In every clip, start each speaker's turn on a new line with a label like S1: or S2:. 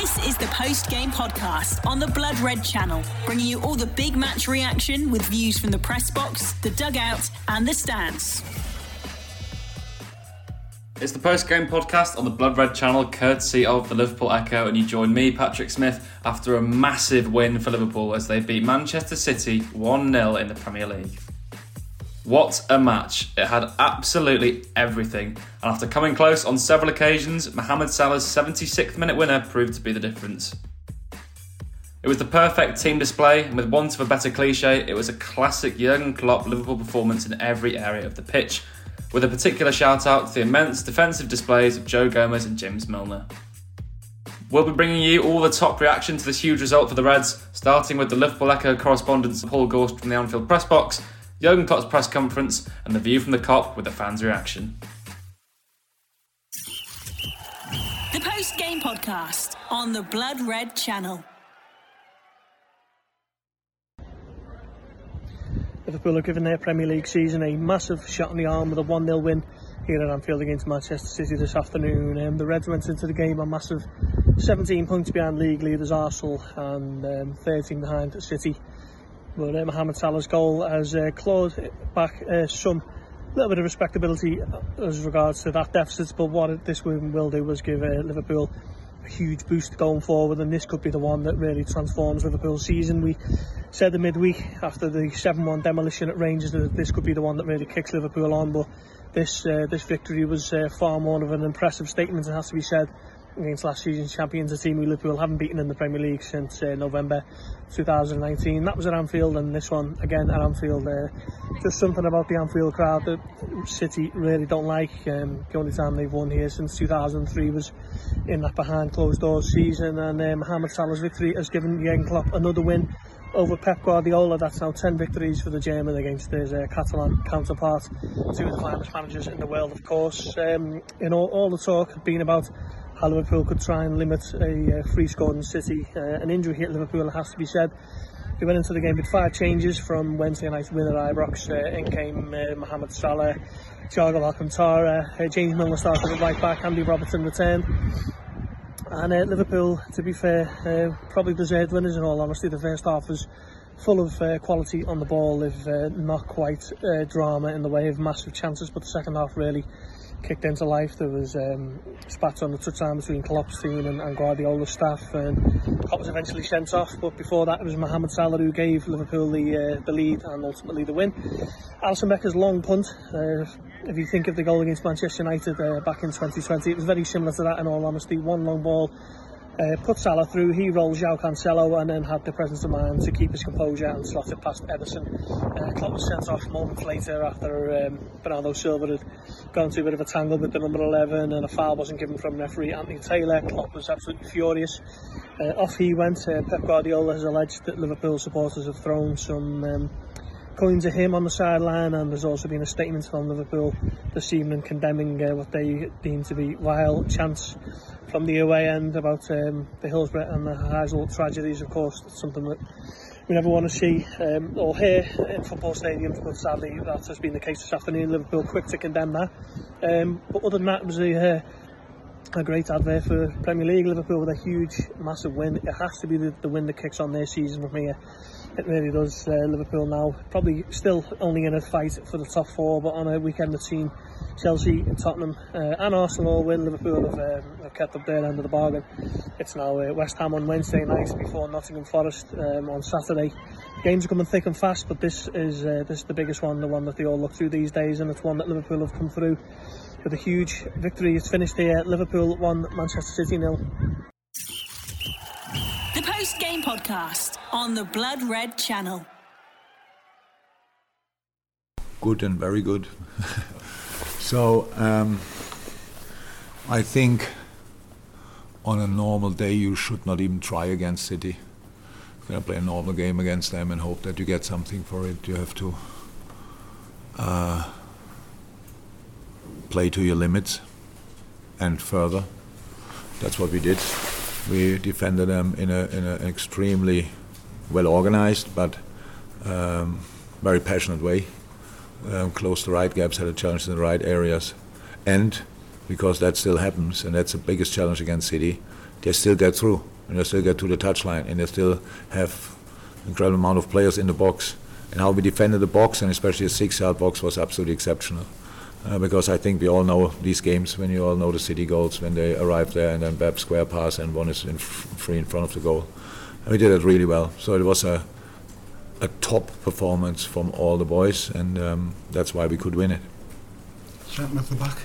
S1: This is the post game podcast on the Blood Red channel, bringing you all the big match reaction with views from the press box, the dugout, and the stands.
S2: It's the post game podcast on the Blood Red channel, courtesy of the Liverpool Echo, and you join me, Patrick Smith, after a massive win for Liverpool as they beat Manchester City 1 0 in the Premier League. What a match! It had absolutely everything, and after coming close on several occasions, Mohamed Salah's 76th minute winner proved to be the difference. It was the perfect team display, and with want of a better cliche, it was a classic Jurgen Klopp Liverpool performance in every area of the pitch, with a particular shout out to the immense defensive displays of Joe Gomez and James Milner. We'll be bringing you all the top reaction to this huge result for the Reds, starting with the Liverpool Echo correspondent Paul Gorst from the Anfield press box, Jurgen Klopp's press conference, and the view from the Kop with the fans' reaction.
S1: The post game podcast on the Blood Red channel.
S3: Liverpool have given their Premier League season a massive shot in the arm with a 1 0 win here at Anfield against Manchester City this afternoon. Um, the Reds went into the game a massive 17 points behind league leaders Arsenal and um, 13 behind City. But uh, Mohamed Salah's goal has uh, clawed back uh, some little bit of respectability uh, as regards to that deficit. But what this win will do is give uh, Liverpool a huge boost going forward, and this could be the one that really transforms Liverpool's season. We said the midweek after the 7-1 demolition at Rangers that this could be the one that really kicks Liverpool on, but this uh, this victory was uh, far more of an impressive statement, it has to be said. Against last season's champions, a team who Liverpool haven't beaten in the Premier League since uh, November 2019. That was at Anfield, and this one again at Anfield. Uh, just something about the Anfield crowd that City really don't like. Um, the only time they've won here since 2003 was in that behind closed doors season, and uh, Mohamed Salah's victory has given Jurgen Klopp another win over Pep Guardiola. That's now 10 victories for the German against his uh, Catalan counterpart, two of the finest managers in the world, of course. Um, you know, all the talk had been about how Liverpool could try and limit a, uh, free scored in City. Uh, an injury hit Liverpool, has to be said. They went into the game with five changes from Wednesday night's win at Ibrox. Uh, in came uh, Mohamed Salah, Thiago Alcantara, uh, James Milner started at right back, Andy Robertson returned. And uh, Liverpool, to be fair, uh, probably deserved winners in all honesty. The first half was full of uh, quality on the ball, if uh, not quite uh, drama in the way of massive chances, but the second half really kicked into life. There was um, spat on the touchline between Klopp's team and, and Guardiola's staff, and Klopp was eventually sent off. But before that, it was Mohamed Salah who gave Liverpool the, uh, the lead and ultimately the win. Alisson Becker's long punt. Uh, if you think of the goal against Manchester United uh, back in 2020, it was very similar to that. In all honesty, one long ball Eh, uh, put Salah through, he rolled João Cancelo and then had the presence of mind to keep his composure and slot it past Ederson. Eh, uh, Klopp was sent off moments later after um, Bernardo Silva had gone to a bit of a tangle with the number 11 and a foul wasn't given from referee Anthony Taylor. Klopp was absolutely furious. Uh, off he went. Uh, Pep Guardiola has alleged that Liverpool supporters have thrown some um, According to him on the sideline, and there's also been a statement from Liverpool this evening condemning uh, what they deem to be wild chants from the away end about um, the Hillsborough and the Heysel tragedies, of course. That's something that we never want to see um, or hear in football stadiums, but sadly that has been the case this afternoon. Liverpool quick to condemn that. Um, but other than that, it was a, uh, a great advert for Premier League. Liverpool with a huge, massive win. It has to be the, the win that kicks on their season from here. It really does. Uh, Liverpool now probably still only in a fight for the top four, but on a weekend between Chelsea and Tottenham uh, and Arsenal all win, Liverpool have, um, have kept up their end of the bargain. It's now uh, West Ham on Wednesday night before Nottingham Forest um, on Saturday. Games are coming thick and fast, but this is uh, this is the biggest one, the one that they all look through these days, and it's one that Liverpool have come through with a huge victory. It's finished here. Liverpool 1, Manchester City nil.
S1: Podcast on the Blood Red channel.
S4: Good and very good. so, um, I think on a normal day you should not even try against City. You're going to play a normal game against them and hope that you get something for it. You have to uh, play to your limits and further. That's what we did. We defended them in, a, in an extremely well organized but um, very passionate way. Um, closed the right gaps, had a challenge in the right areas, and because that still happens, and that's the biggest challenge against City, they still get through and they still get to the touchline and they still have incredible amount of players in the box. And how we defended the box and especially the six-yard box was absolutely exceptional. Uh, because I think we all know these games when you all know the city goals when they arrive there and then Bab square pass and one is in f- free in front of the goal. And we did it really well. So it was a a top performance from all the boys, and um, that's why we could win it.
S5: Gentleman at the back.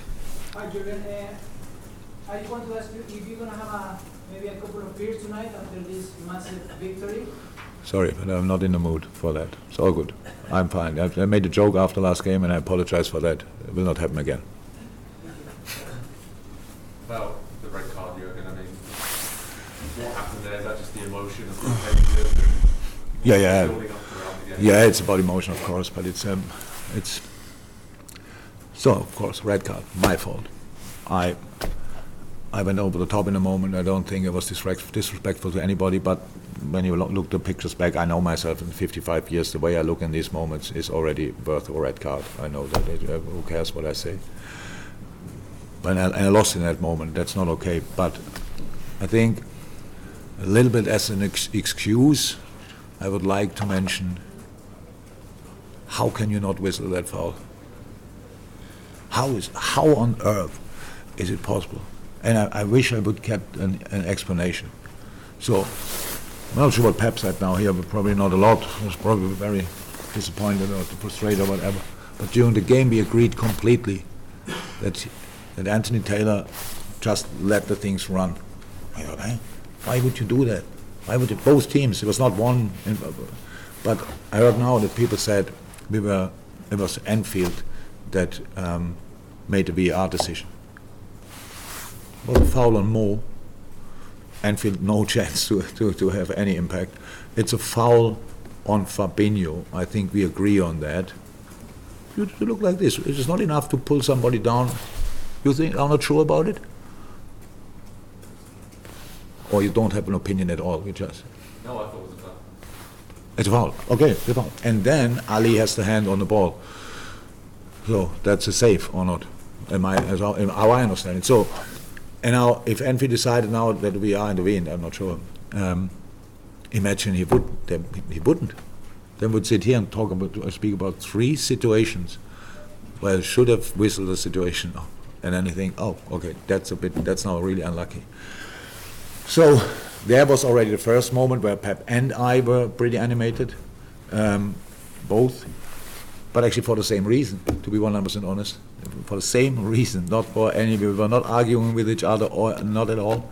S6: Hi, Julian. Uh, I just want to ask you if you're going to have a, maybe a couple of beers tonight after this massive victory.
S4: Sorry, but I'm not in the mood for that. It's all good. I'm fine. I, made a joke after last game, and I apologize for that. It will not happen again.
S7: Well, the red card, Jurgen, I mean, what happened there? Is that just the emotion of the
S4: Yeah, yeah,
S7: building up throughout the game?
S4: yeah. It's about emotion, of course, but it's um, it's. So of course, red card, my fault. I. I went over the top in a moment. I don't think it was disrespectful to anybody, but when you lo- look the pictures back, I know myself in 55 years, the way I look in these moments is already worth a red card. I know that. It, uh, who cares what I say? But I, I lost in that moment. That's not okay. But I think a little bit as an ex- excuse, I would like to mention how can you not whistle that foul? How is how on earth is it possible? And I, I wish I would kept an, an explanation. So I'm not sure what Pep said now here, but probably not a lot. He was probably very disappointed or frustrated or whatever. But during the game, we agreed completely that that Anthony Taylor just let the things run. I thought, hey, why would you do that? Why would you? Both teams. It was not one. But I heard now that people said we were. It was Enfield that um, made the VAR decision. Well, foul on Mo. Enfield no chance to, to, to have any impact. It's a foul on Fabinho. I think we agree on that. You, you look like this. It is not enough to pull somebody down. You think I'm not sure about it? Or you don't have an opinion at all? You just
S7: No, I thought it was a foul.
S4: it's a foul. Okay, it's a foul. And then Ali has the hand on the ball. So that's a safe or not? Am I, as how, am- I understand it. So, and now if Envy decided now that we are in the wind, I'm not sure. Um, imagine he would, he wouldn't. Then would sit here and talk about, uh, speak about three situations where I should have whistled the situation, and then you think, oh, okay, that's a bit, that's now really unlucky. So there was already the first moment where Pep and I were pretty animated, um, both, but actually for the same reason, to be 100% honest. For the same reason, not for any, we were not arguing with each other or not at all.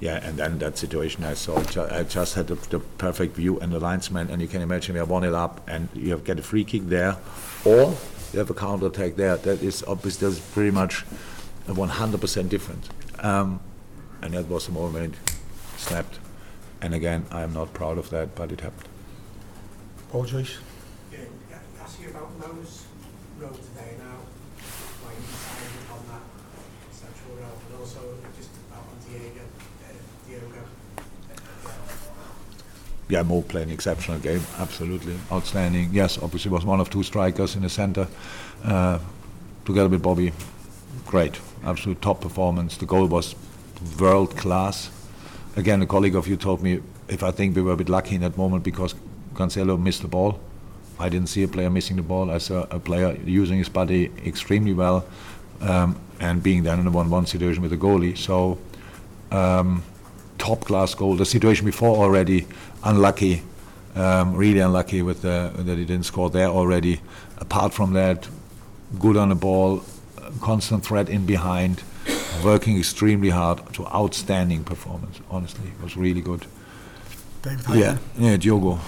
S4: Yeah, and then that situation I saw, I just had the, the perfect view and the linesman, and you can imagine we are one it up, and you have get a free kick there, or you have a counter attack there. That is obviously that's pretty much a 100% different. Um, and that was the moment snapped. And again, I am not proud of that, but it happened.
S5: Paul Joyce.
S8: Ask you about Mo's role today now, why you decided on that central role, and also just about on Diogo, uh.
S4: Yeah, Mo played an exceptional game, absolutely outstanding. Yes, obviously was one of two strikers in the center, uh, together with Bobby. Great, absolute top performance. The goal was world class. Again, a colleague of you told me if I think we were a bit lucky in that moment because Cancelo missed the ball. I didn't see a player missing the ball. I saw a player using his body extremely well um, and being then in a 1-1 situation with the goalie. So. Um, top class goal. The situation before already unlucky, um, really unlucky with the, that he didn't score there already. Apart from that, good on the ball, uh, constant threat in behind, working extremely hard. To outstanding performance. Honestly, it was really good.
S5: David
S4: Yeah, yeah, Diogo.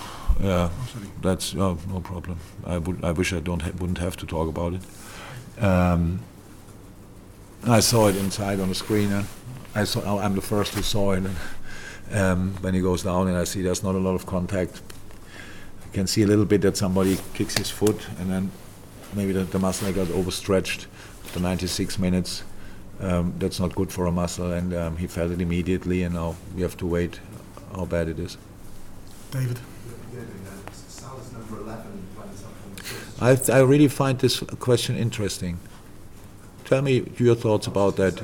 S4: Yeah,
S5: Oh,
S4: that's oh, no problem. I would. I wish I don't ha- wouldn't have to talk about it. Um, I saw it inside on the screen. And I saw. oh, I'm the first who saw it. And, um, when he goes down, and I see there's not a lot of contact. I can see a little bit that somebody kicks his foot, and then maybe the, the muscle got overstretched. The 96 minutes. Um, that's not good for a muscle, and um, he felt it immediately. And now we have to wait how bad it is.
S5: David.
S8: Salah's number 11 went up on the
S4: I, I really find this question interesting. Tell me your thoughts about that.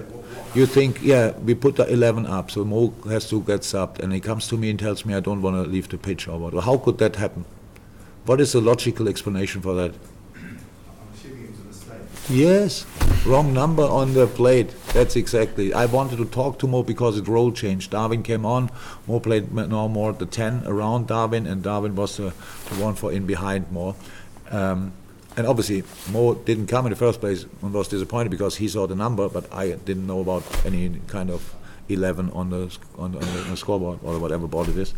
S4: you think, yeah, we put the 11 up, so Mo has to get subbed, and he comes to me and tells me I don't want to leave the pitch or what. How could that happen? What is the logical explanation for that? Yes, wrong number on the plate. That's exactly. I wanted to talk to Mo because it role changed. Darwin came on. Mo played now more the 10 around Darwin, and Darwin was the, the one for in behind more. Um, and obviously, Mo didn't come in the first place and was disappointed because he saw the number, but I didn't know about any kind of 11 on the on, the, on the scoreboard or whatever board it is.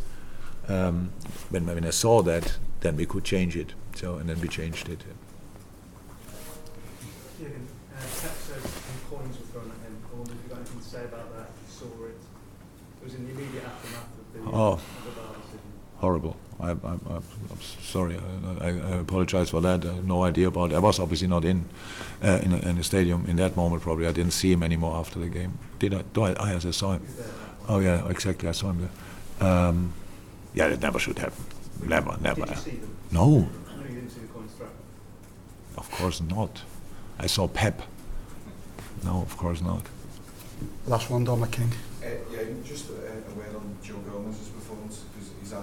S4: Um, when when I saw that, then we could change it. So and then we changed it.
S9: Jürgen, uh, Pep said coins were thrown at him. I wonder if you've got anything to say about that. You saw it. It was in the immediate aftermath of the,
S4: Oh.
S9: of the decision.
S4: horrible. I, I, I'm, I'm sorry. I, I, I apologize for that. I have no idea about it. I was obviously not in uh, in, in the stadium in that moment. Probably I didn't see him anymore after the game. Did I? Do I? I, I saw him. Oh yeah, exactly. I saw him there. Um, yeah, that never should happen. Never, never.
S9: Did you see them?
S4: No,
S9: No, you didn't see the coins thrown.
S4: of course not. I saw Pep. No, of course not.
S5: Last one, Dominic King.
S10: Uh, yeah, just uh, a word on Joe Gomez's a.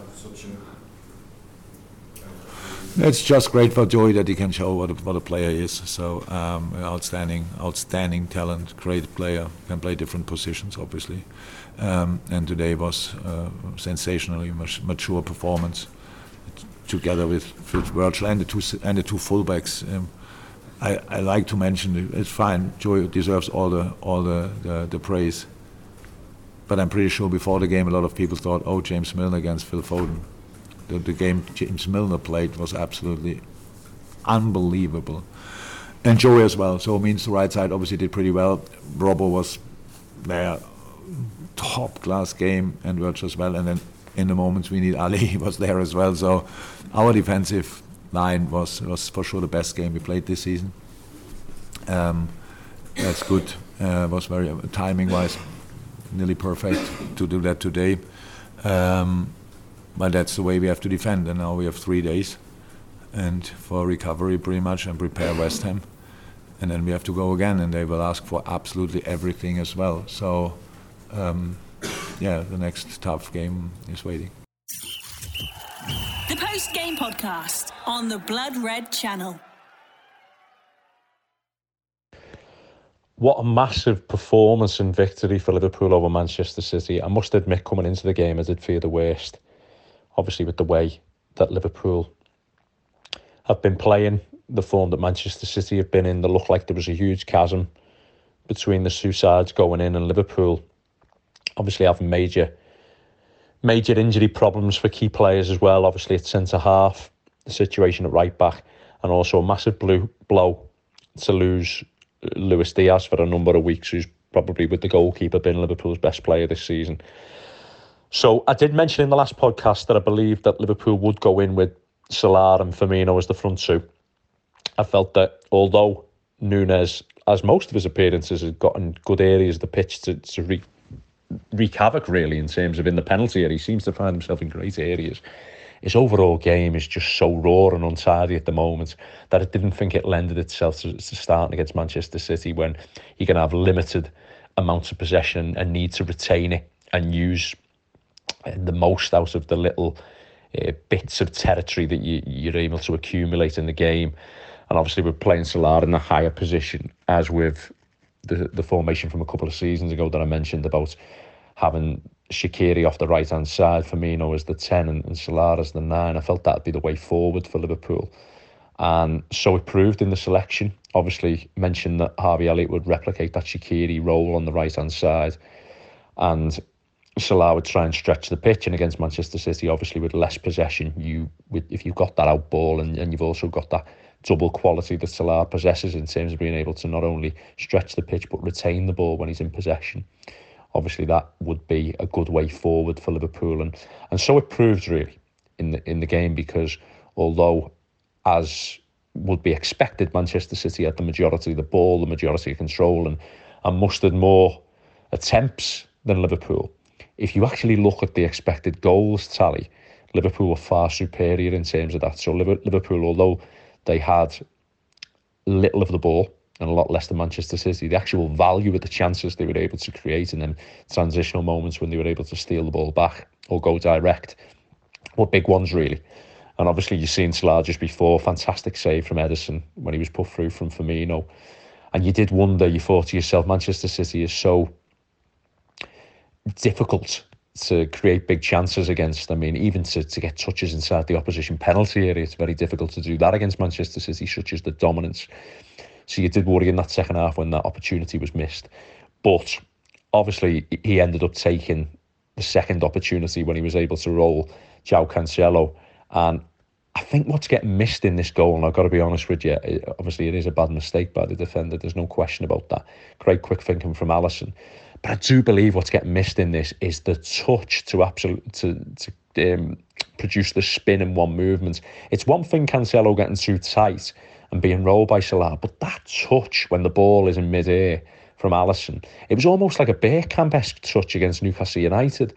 S4: It's just great for Joey that he can show what a, what a player is. So um, outstanding, outstanding talent, great player, can play different positions, obviously. Um, and today was uh, sensationally mature performance, together with, with Virgil and the two and the two fullbacks. Um, I, I like to mention it's fine. Joey deserves all the all the, the, the praise. But I'm pretty sure before the game, a lot of people thought, "Oh, James Milner against Phil Foden." the, the game James Milner played was absolutely unbelievable. And Joey as well. So it means the right side obviously did pretty well. Robbo was there, top class game, and Virgil as well. And then in the moments we need Ali, he was there as well. So our defensive line was was for sure the best game we played this season. Um, that's good. Uh, was very timing wise, nearly perfect to do that today. Um, but that's the way we have to defend. And now we have three days, and for recovery pretty much, and prepare West Ham, and then we have to go again, and they will ask for absolutely everything as well. So, um, yeah, the next tough game is waiting.
S1: The post game podcast on the Blood Red channel.
S11: What a massive performance and victory for Liverpool over Manchester City. I must admit, coming into the game, I did fear the worst. Obviously, with the way that Liverpool have been playing, the form that Manchester City have been in, there looked like there was a huge chasm between the two sides going in, and Liverpool obviously having major, major injury problems for key players as well. Obviously, at centre half, the situation at right back, and also a massive blue blow to lose Luis Diaz for a number of weeks, who's probably with the goalkeeper been Liverpool's best player this season. So I did mention in the last podcast that I believed that Liverpool would go in with Salah and Firmino as the front two. I felt that although Nunez, as most of his appearances, has gotten good areas of the pitch to, to wreak, wreak havoc, really, in terms of in the penalty area, he seems to find himself in great areas. His overall game is just so raw and untidy at the moment that I didn't think it lended itself to, to starting against Manchester City when you can have limited amounts of possession and need to retain it and use the most out of the little uh, bits of territory that you, you're able to accumulate in the game. And obviously, we're playing Salah in a higher position, as with the, the formation from a couple of seasons ago that I mentioned about having Shaqiri off the right hand side, Firmino as the 10 and, and Salah as the 9. I felt that'd be the way forward for Liverpool. And so it proved in the selection. Obviously, mentioned that Harvey Elliott would replicate that Shaqiri role on the right hand side. And Salah would try and stretch the pitch, and against Manchester City, obviously with less possession, you with if you've got that out ball and, and you've also got that double quality that Salah possesses in terms of being able to not only stretch the pitch but retain the ball when he's in possession. Obviously, that would be a good way forward for Liverpool, and and so it proved really in the in the game because although as would be expected, Manchester City had the majority of the ball, the majority of control, and and mustered more attempts than Liverpool if you actually look at the expected goals tally, Liverpool were far superior in terms of that. So Liverpool, although they had little of the ball, and a lot less than Manchester City. The actual value of the chances they were able to create and then transitional moments when they were able to steal the ball back or go direct were big ones, really. And obviously, you've seen Salah just before, fantastic save from Ederson when he was put through from Firmino. And you did wonder, you thought to yourself, Manchester City is so difficult to create big chances against. I mean, even to, to get touches inside the opposition penalty area, it's very difficult to do that against Manchester City, such as the dominance. So you did worry in that second half when that opportunity was missed. But obviously, he ended up taking the second opportunity when he was able to roll João Cancelo. And I think what's getting missed in this goal, and I've got to be honest with you, it, obviously it is a bad mistake by the defender. There's no question about that. Great quick thinking from Alisson. But I do believe what's getting missed in this is the touch to absolute to to um, produce the spin in one movement. It's one thing Cancelo getting too tight and being rolled by Salah, but that touch when the ball is in mid-air from Alisson, it was almost like a Bergkamp-esque touch against Newcastle United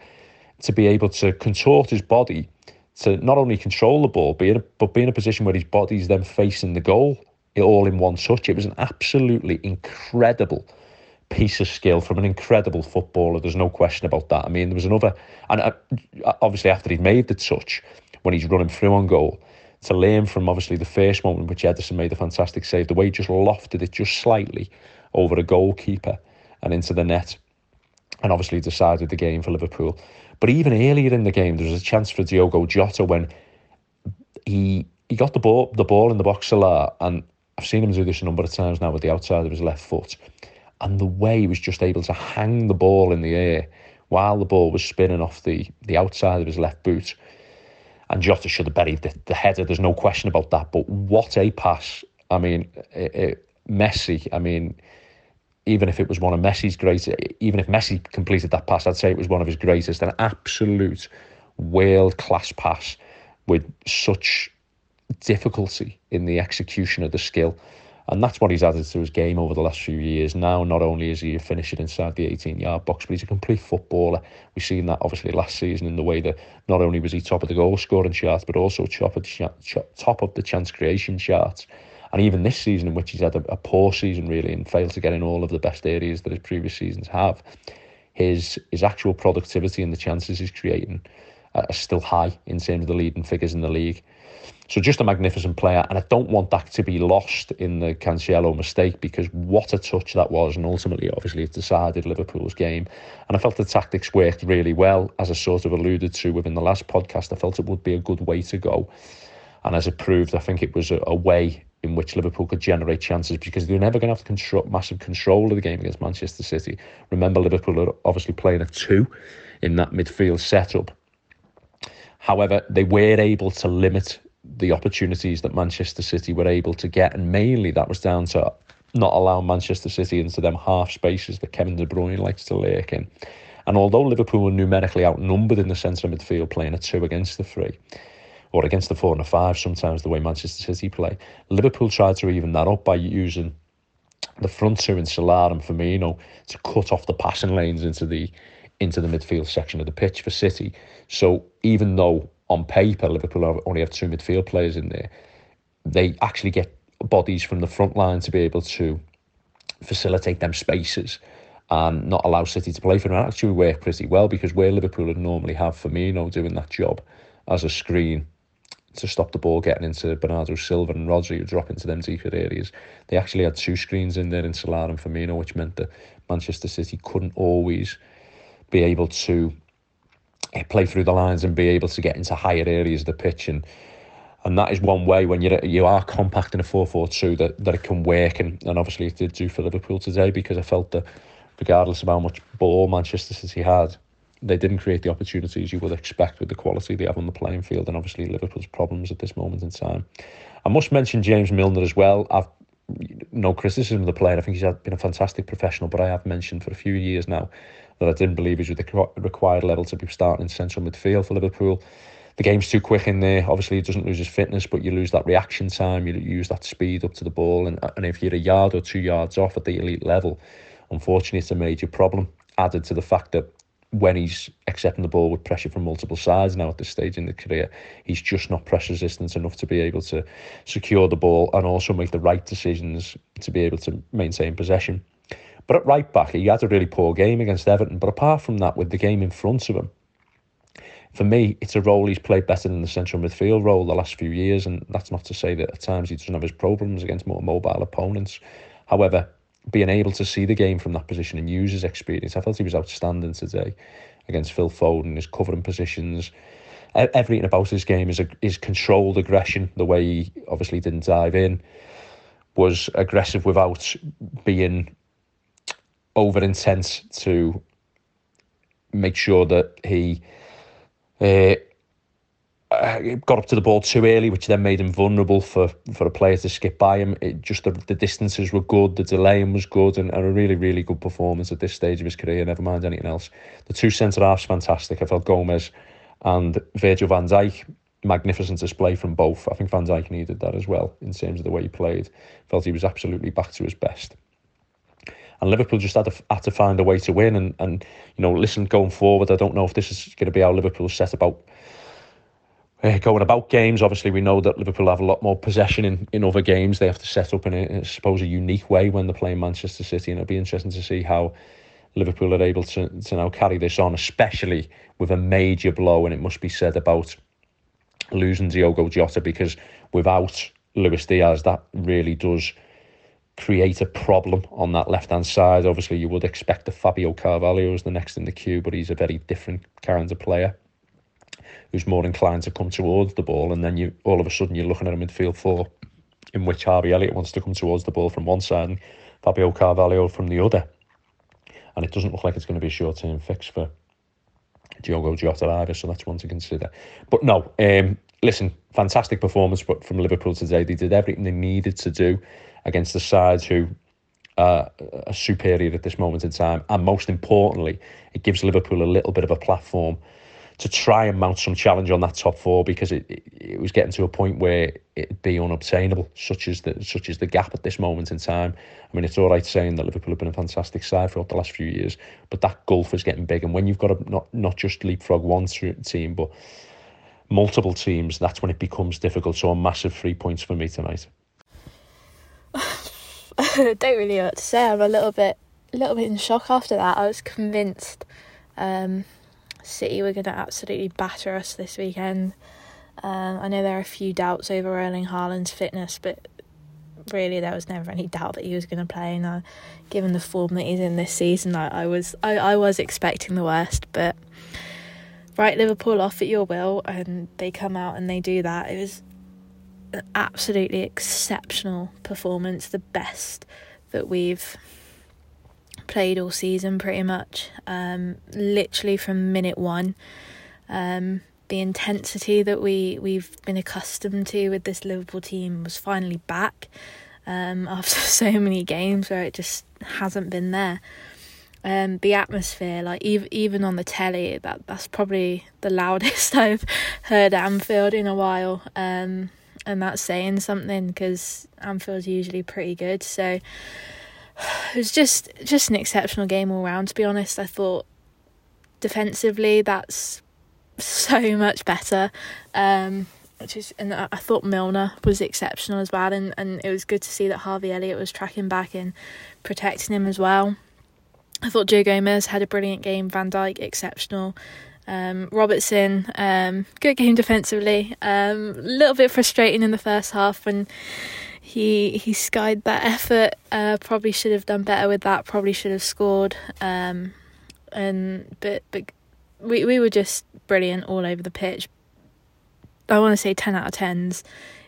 S11: to be able to contort his body to not only control the ball, but, in but be in a position where his body's then facing the goal all in one touch. It was an absolutely incredible piece of skill from an incredible footballer. There's no question about that. I mean, there was another, and uh, obviously after he'd made the touch, when he's running through on goal, to learn from obviously the first moment in which Ederson made a fantastic save, the way he just lofted it just slightly over a goalkeeper and into the net, and obviously decided the game for Liverpool. But even earlier in the game, there was a chance for Diogo Jota when he he got the ball the ball in the box a lot, and I've seen him do this a number of times now with the outside of his left foot, and the way he was just able to hang the ball in the air while the ball was spinning off the the outside of his left boot. And Jota should have buried the, the header. There's no question about that. But what a pass! I mean, it, it, Messi. I mean, even if it was one of Messi's greatest, even if Messi completed that pass, I'd say it was one of his greatest, an absolute world class pass with such difficulty in the execution of the skill. And that's what he's added to his game over the last few years. Now, not only is he a finisher inside the 18 yard box, but he's a complete footballer. We've seen that obviously last season in the way that not only was he top of the goal scoring charts, but also top of the, top of the chance creation charts. And even this season, in which he's had a, a poor season really and failed to get in all of the best areas that his previous seasons have, his his actual productivity and the chances he's creating uh, are still high in terms of the leading figures in the league. So just a magnificent player, and I don't want that to be lost in the Cancelo mistake because what a touch that was, and ultimately, obviously, it decided Liverpool's game. And I felt the tactics worked really well, as I sort of alluded to within the last podcast. I felt it would be a good way to go, and as it proved, I think it was a, a way in which Liverpool could generate chances because they were never going to have control, massive control of the game against Manchester City. Remember, Liverpool are obviously playing a two in that midfield setup. However, they were able to limit the opportunities that Manchester City were able to get, and mainly that was down to not allowing Manchester City into them half spaces that Kevin De Bruyne likes to lurk in. And although Liverpool were numerically outnumbered in the centre of midfield, playing a two against the three, or against the four and a five sometimes the way Manchester City play. Liverpool tried to even that up by using the front two in Salah and Firmino to cut off the passing lanes into the into the midfield section of the pitch for City. So even though on paper Liverpool only have two midfield players in there, they actually get bodies from the front line to be able to facilitate them spaces and not allow City to play for them. And actually work pretty well because where Liverpool would normally have Firmino doing that job as a screen to stop the ball getting into Bernardo Silva and Rodri who drop into them deeper areas. They actually had two screens in there in Salah and Firmino, which meant that Manchester City couldn't always be able to Eh, play through the lines and be able to get into higher areas of the pitch and and that is one way when you're you are compact in a 4-4-2 that, that it can work and, and obviously it did do for Liverpool today because I felt that regardless of how much ball Manchester City had they didn't create the opportunities you would expect with the quality they have on the playing field and obviously Liverpool's problems at this moment in time. I must mention James Milner as well. I've no criticism of the player. I think he's been a fantastic professional, but I have mentioned for a few years now that I didn't believe he's with the required level to be starting in central midfield for Liverpool. The game's too quick in there. Obviously, he doesn't lose his fitness, but you lose that reaction time. You use that speed up to the ball, and, and if you're a yard or two yards off at the elite level, unfortunately, it's a major problem. Added to the fact that when he's accepting the ball with pressure from multiple sides now at this stage in the career, he's just not press resistant enough to be able to secure the ball and also make the right decisions to be able to maintain possession. But at right back, he had a really poor game against Everton. But apart from that, with the game in front of him, for me, it's a role he's played better than the central midfield role the last few years. And that's not to say that at times he doesn't have his problems against more mobile opponents. However, being able to see the game from that position and use his experience. I felt he was outstanding today against Phil Foden, his covering positions. Everything about his game is a, is controlled aggression. The way he obviously didn't dive in was aggressive without being over intense to make sure that he uh, uh, got up to the ball too early, which then made him vulnerable for, for a player to skip by him. It just the, the distances were good, the delaying was good, and, and, a really, really good performance at this stage of his career, never mind anything else. The two centre halves, fantastic. I felt Gomez and Virgil van Dijk, magnificent display from both. I think Van Dijk needed that as well in terms of the way he played. Felt he was absolutely back to his best. And Liverpool just had to, had to find a way to win. And, and, you know, listen, going forward, I don't know if this is going to be how Liverpool set about uh, going about games. Obviously, we know that Liverpool have a lot more possession in, in other games. They have to set up in, a, I suppose, a unique way when they're playing Manchester City, and it'll be interesting to see how Liverpool are able to, to now carry this on, especially with a major blow. And it must be said about losing Diogo Jota because without Luis Diaz, that really does create a problem on that left hand side. Obviously, you would expect the Fabio Carvalho as the next in the queue, but he's a very different kind of player who's more inclined to come towards the ball, and then you all of a sudden you're looking at a midfield four in which Harvey Elliott wants to come towards the ball from one side and Fabio Carvalho from the other. And it doesn't look like it's going to be a short term fix for Diogo Jota either, so that's one to consider. But no, um, listen, fantastic performance but from Liverpool today. They did everything they needed to do against the sides who uh, are superior at this moment in time. And most importantly, it gives Liverpool a little bit of a platform to try and mount some challenge on that top four because it, it, it was getting to a point where it'd be unobtainable, such as the such as the gap at this moment in time. I mean, it's all right saying that Liverpool have been a fantastic side throughout the last few years, but that gulf is getting big. And when you've got a not not just leapfrog one team, but multiple teams, that's when it becomes difficult. So a massive three points for me tonight.
S12: I don't really know what to say. I'm a little bit, a little bit in shock after that. I was convinced um, City were going to absolutely batter us this weekend. Um, I know there are a few doubts over Erling Haaland's fitness, but really there was never any doubt that he was going to play. And given the form that he's in this season, I, I was I, I was expecting the worst. But write Liverpool off at your will, and they come out and they do that. It was absolutely exceptional performance, the best that we've played all season pretty much. Um, literally from minute one. Um, the intensity that we, we've been accustomed to with this Liverpool team was finally back um, after so many games where it just hasn't been there. Um, the atmosphere, like even even on the telly, that that's probably the loudest I've heard at Anfield in a while. Um, and that's saying something because Anfield's usually pretty good. So it was just just an exceptional game all round. To be honest, I thought defensively that's so much better. Um, which is, and I thought Milner was exceptional as well, and, and it was good to see that Harvey Elliott was tracking back and protecting him as well. I thought Joe Gomez had a brilliant game. Van Dijk exceptional. Um, Robertson, um, good game defensively. A um, little bit frustrating in the first half when he he skied that effort. Uh, probably should have done better with that. Probably should have scored. Um, and but but we we were just brilliant all over the pitch. I want to say ten out of tens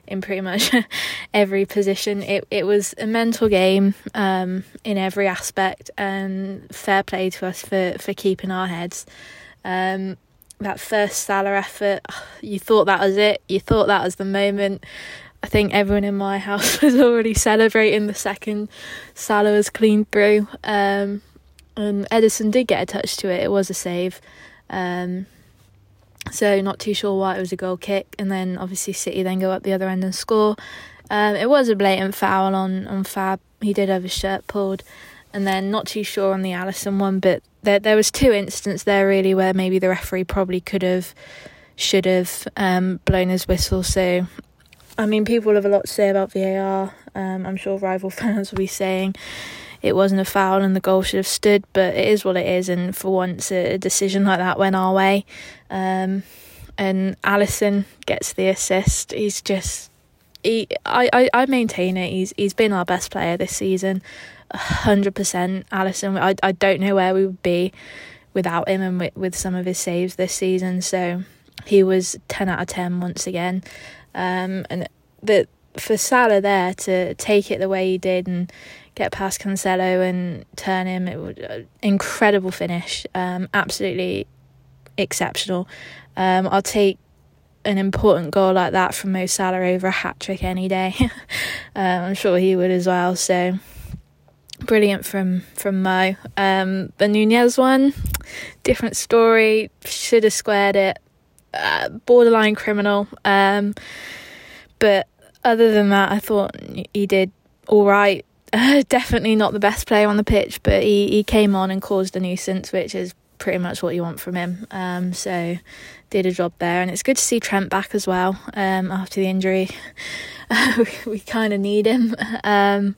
S12: in pretty much every position. It it was a mental game um, in every aspect, and fair play to us for for keeping our heads. Um, that first Salah effort, you thought that was it. You thought that was the moment. I think everyone in my house was already celebrating the second Salah was cleaned through. Um, and Ederson did get a touch to it. It was a save. Um, so not too sure why it was a goal kick. And then obviously City then go up the other end and score. Um, it was a blatant foul on on Fab. He did have his shirt pulled. And then not too sure on the Alisson one, but there there was two instances there really where maybe the referee probably could have, should have um, blown his whistle. So, I mean, people have a lot to say about VAR. Um, I'm sure rival fans will be saying it wasn't a foul and the goal should have stood, but it is what it is. And for once, a decision like that went our way. Um, and Alisson gets the assist. He's just he. I, I, I maintain it. He's he's been our best player this season, hundred percent. Alisson. I I don't know where we would be without him and with, with some of his saves this season. So he was ten out of ten once again. Um, and the for Salah there to take it the way he did and get past Cancelo and turn him, it was an incredible finish. Um, absolutely exceptional. Um, I'll take an important goal like that from Mo Salah over a hat trick any day. um, I'm sure he would as well. So brilliant from from Mo. Um, the Nunez one, different story. Should have squared it. Uh, borderline criminal. Um, but other than that, I thought he did all right. Uh, definitely not the best player on the pitch, but he, he came on and caused a nuisance, which is pretty much what you want from him. Um, so did a job there, and it's good to see Trent back as well um, after the injury. we, we kind of need him. Um,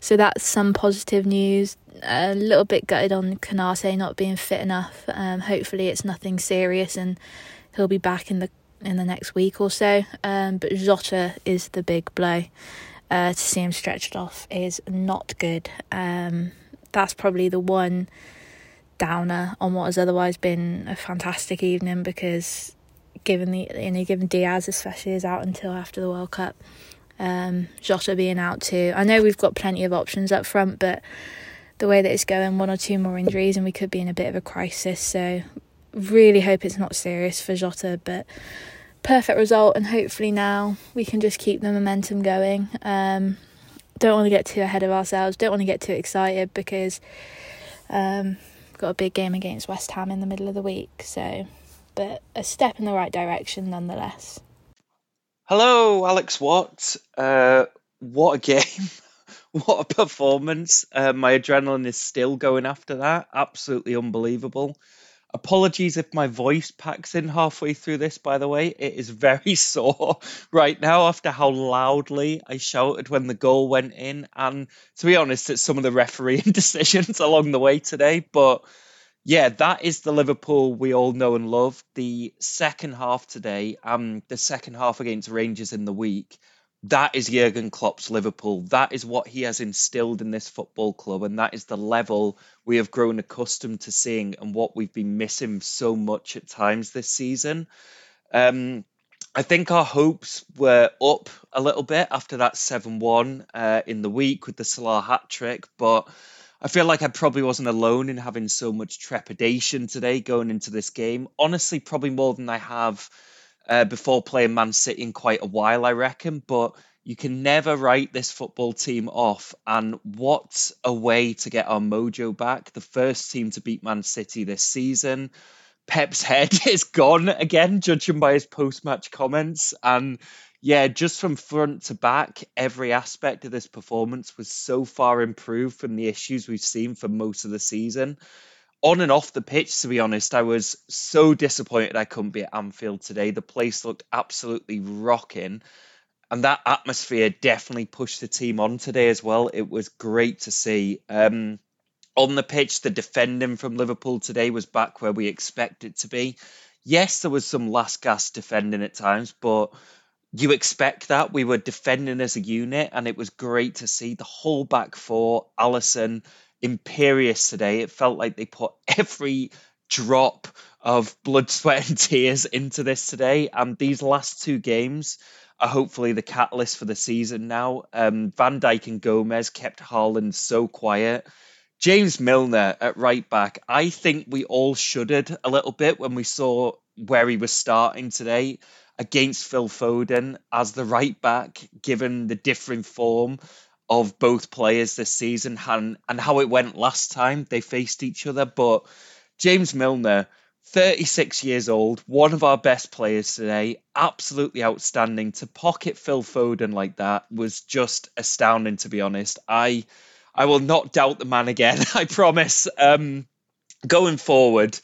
S12: so that's some positive news. A little bit gutted on Konate not being fit enough. Um, hopefully it's nothing serious and he'll be back in the in the next week or so. Um, but Jota is the big blow. Uh, to see him stretched off is not good. Um, that's probably the one downer on what has otherwise been a fantastic evening because given the you know given Diaz especially is out until after the World Cup, um, Jota being out too. I know we've got plenty of options up front, but the way that it's going, one or two more injuries and we could be in a bit of a crisis. So really hope it's not serious for Jota, but perfect result and hopefully now we can just keep the momentum going. Um, don't want to get too ahead of ourselves. Don't want to get too excited because um, got a big game against West Ham in the middle of the week. So, but a step in the right direction nonetheless.
S13: Hello, Alex Watt. Uh, what a game. what a performance. Uh, my adrenaline is still going after that. Absolutely unbelievable. Apologies if my voice packs in halfway through this, by the way. It is very sore right now after how loudly I shouted when the goal went in. And to be honest, it's some of the refereeing decisions along the way today. But yeah, that is the Liverpool we all know and love. The second half today, um, the second half against Rangers in the week that is Jurgen Klopp's Liverpool. That is what he has instilled in this football club, and that is the level we have grown accustomed to seeing and what we've been missing so much at times this season. Um, I think our hopes were up a little bit after that 7 1 uh, in the week with the Salah hat trick, but I feel like I probably wasn't alone in having so much trepidation today going into this game. Honestly, probably more than I have uh, before playing Man City in quite a while, I reckon. But you can never write this football team off. And what a way to get our mojo back. The first team to beat Man City this season. Pep's head is gone again, judging by his post match comments. And yeah, just from front to back, every aspect of this performance was so far improved from the issues we've seen for most of the season on and off the pitch, to be honest, I was so disappointed I couldn't be at Anfield today. The place looked absolutely rocking. And that atmosphere definitely pushed the team on today as well. It was great to see. Um, on the pitch, the defending from Liverpool today was back where we expect it to be. Yes, there was some last gasp defending at times, but you expect that. We were defending as a unit, and it was great to see the whole back four, Alisson, imperious today. It felt like they put every drop of blood, sweat, and tears into this today. And these last two games are hopefully the catalyst for the season now. Um, Van Dijk and Gomez kept Haaland so quiet. James Milner at right back, I think we all shuddered a little bit when we saw where he was starting today against Phil Foden as the right back, given the different form of both players this season and, and how it went last time they faced each other. But James Milner, 36 years old, one of our best players today, absolutely outstanding. To pocket Phil Foden like that was just astounding, to be honest. I I will not doubt the man again. I promise. Um, going forward,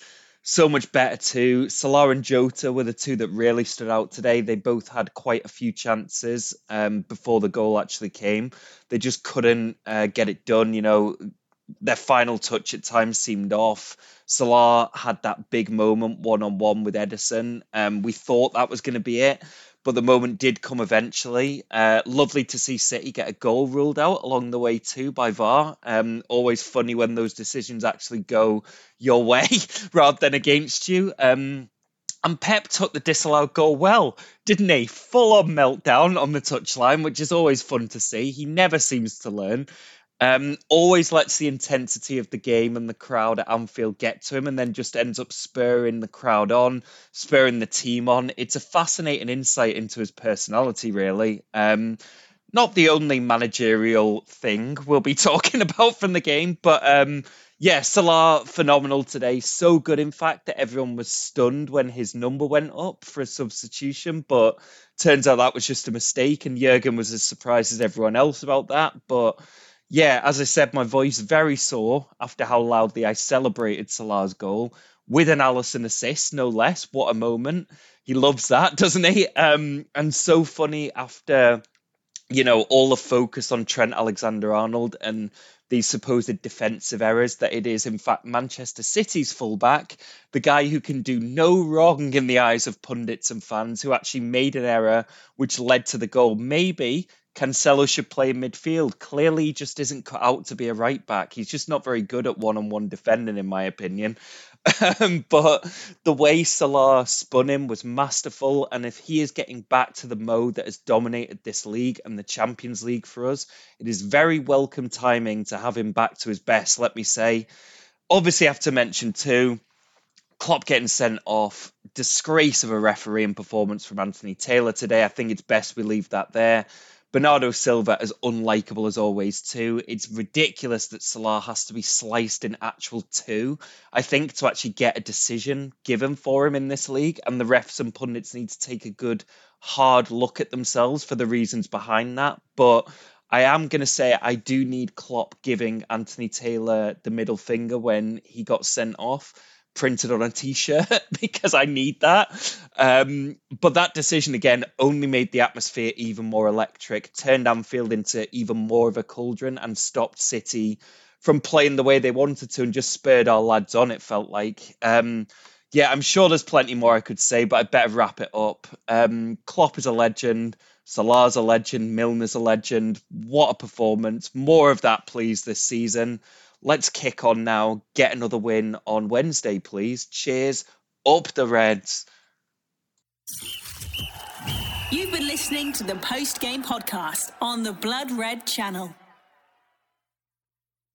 S13: so much better too. Salah and Jota were the two that really stood out today. They both had quite a few chances um, before the goal actually came. They just couldn't uh, get it done. You know, their final touch at times seemed off. Salah had that big moment one on one with Ederson. Um, we thought that was going to be it, but the moment did come eventually. Uh, lovely to see City get a goal ruled out along the way too by VAR. Um, always funny when those decisions actually go your way rather than against you. Um, and Pep took the disallowed goal well, didn't he? Full on meltdown on the touchline, which is always fun to see. He never seems to learn. Um, always lets the intensity of the game and the crowd at Anfield get to him, and then just ends up spurring the crowd on, spurring the team on. It's a fascinating insight into his personality, really. Um, not the only managerial thing we'll be talking about from the game, but um, yeah, Salah phenomenal today. So good, in fact, that everyone was stunned when his number went up for a substitution. But turns out that was just a mistake, and Jurgen was as surprised as everyone else about that. But yeah, as I said, my voice very sore after how loudly I celebrated Salah's goal with an Alisson assist, no less. What a moment! He loves that, doesn't he? Um, and so funny after you know all the focus on Trent Alexander-Arnold and these supposed defensive errors that it is in fact Manchester City's fullback, the guy who can do no wrong in the eyes of pundits and fans, who actually made an error which led to the goal. Maybe Cancelo should play midfield. Clearly, he just isn't cut out to be a right back. He's just not very good at one on one defending, in my opinion. But the way Salah spun him was masterful. And if he is getting back to the mode that has dominated this league and the Champions League for us, it is very welcome timing to have him back to his best, let me say. Obviously, I have to mention too. Klopp getting sent off, disgrace of a referee and performance from Anthony Taylor today. I think it's best we leave that there. Bernardo Silva as unlikable as always too. It's ridiculous that Salah has to be sliced in actual two. I think to actually get a decision given for him in this league, and the refs and pundits need to take a good hard look at themselves for the reasons behind that. But I am going to say I do need Klopp giving Anthony Taylor the middle finger when he got sent off printed on a t-shirt because I need that. Um, but that decision again only made the atmosphere even more electric, turned Anfield into even more of a cauldron, and stopped City from playing the way they wanted to, and just spurred our lads on. It felt like. Um, yeah, I'm sure there's plenty more I could say, but I better wrap it up. Um, Klopp is a legend. Salah's a legend. Milner's a legend. What a performance! More of that, please, this season. Let's kick on now. Get another win on Wednesday, please. Cheers. Up the Reds.
S1: You've been listening to the post game podcast on the Blood Red channel.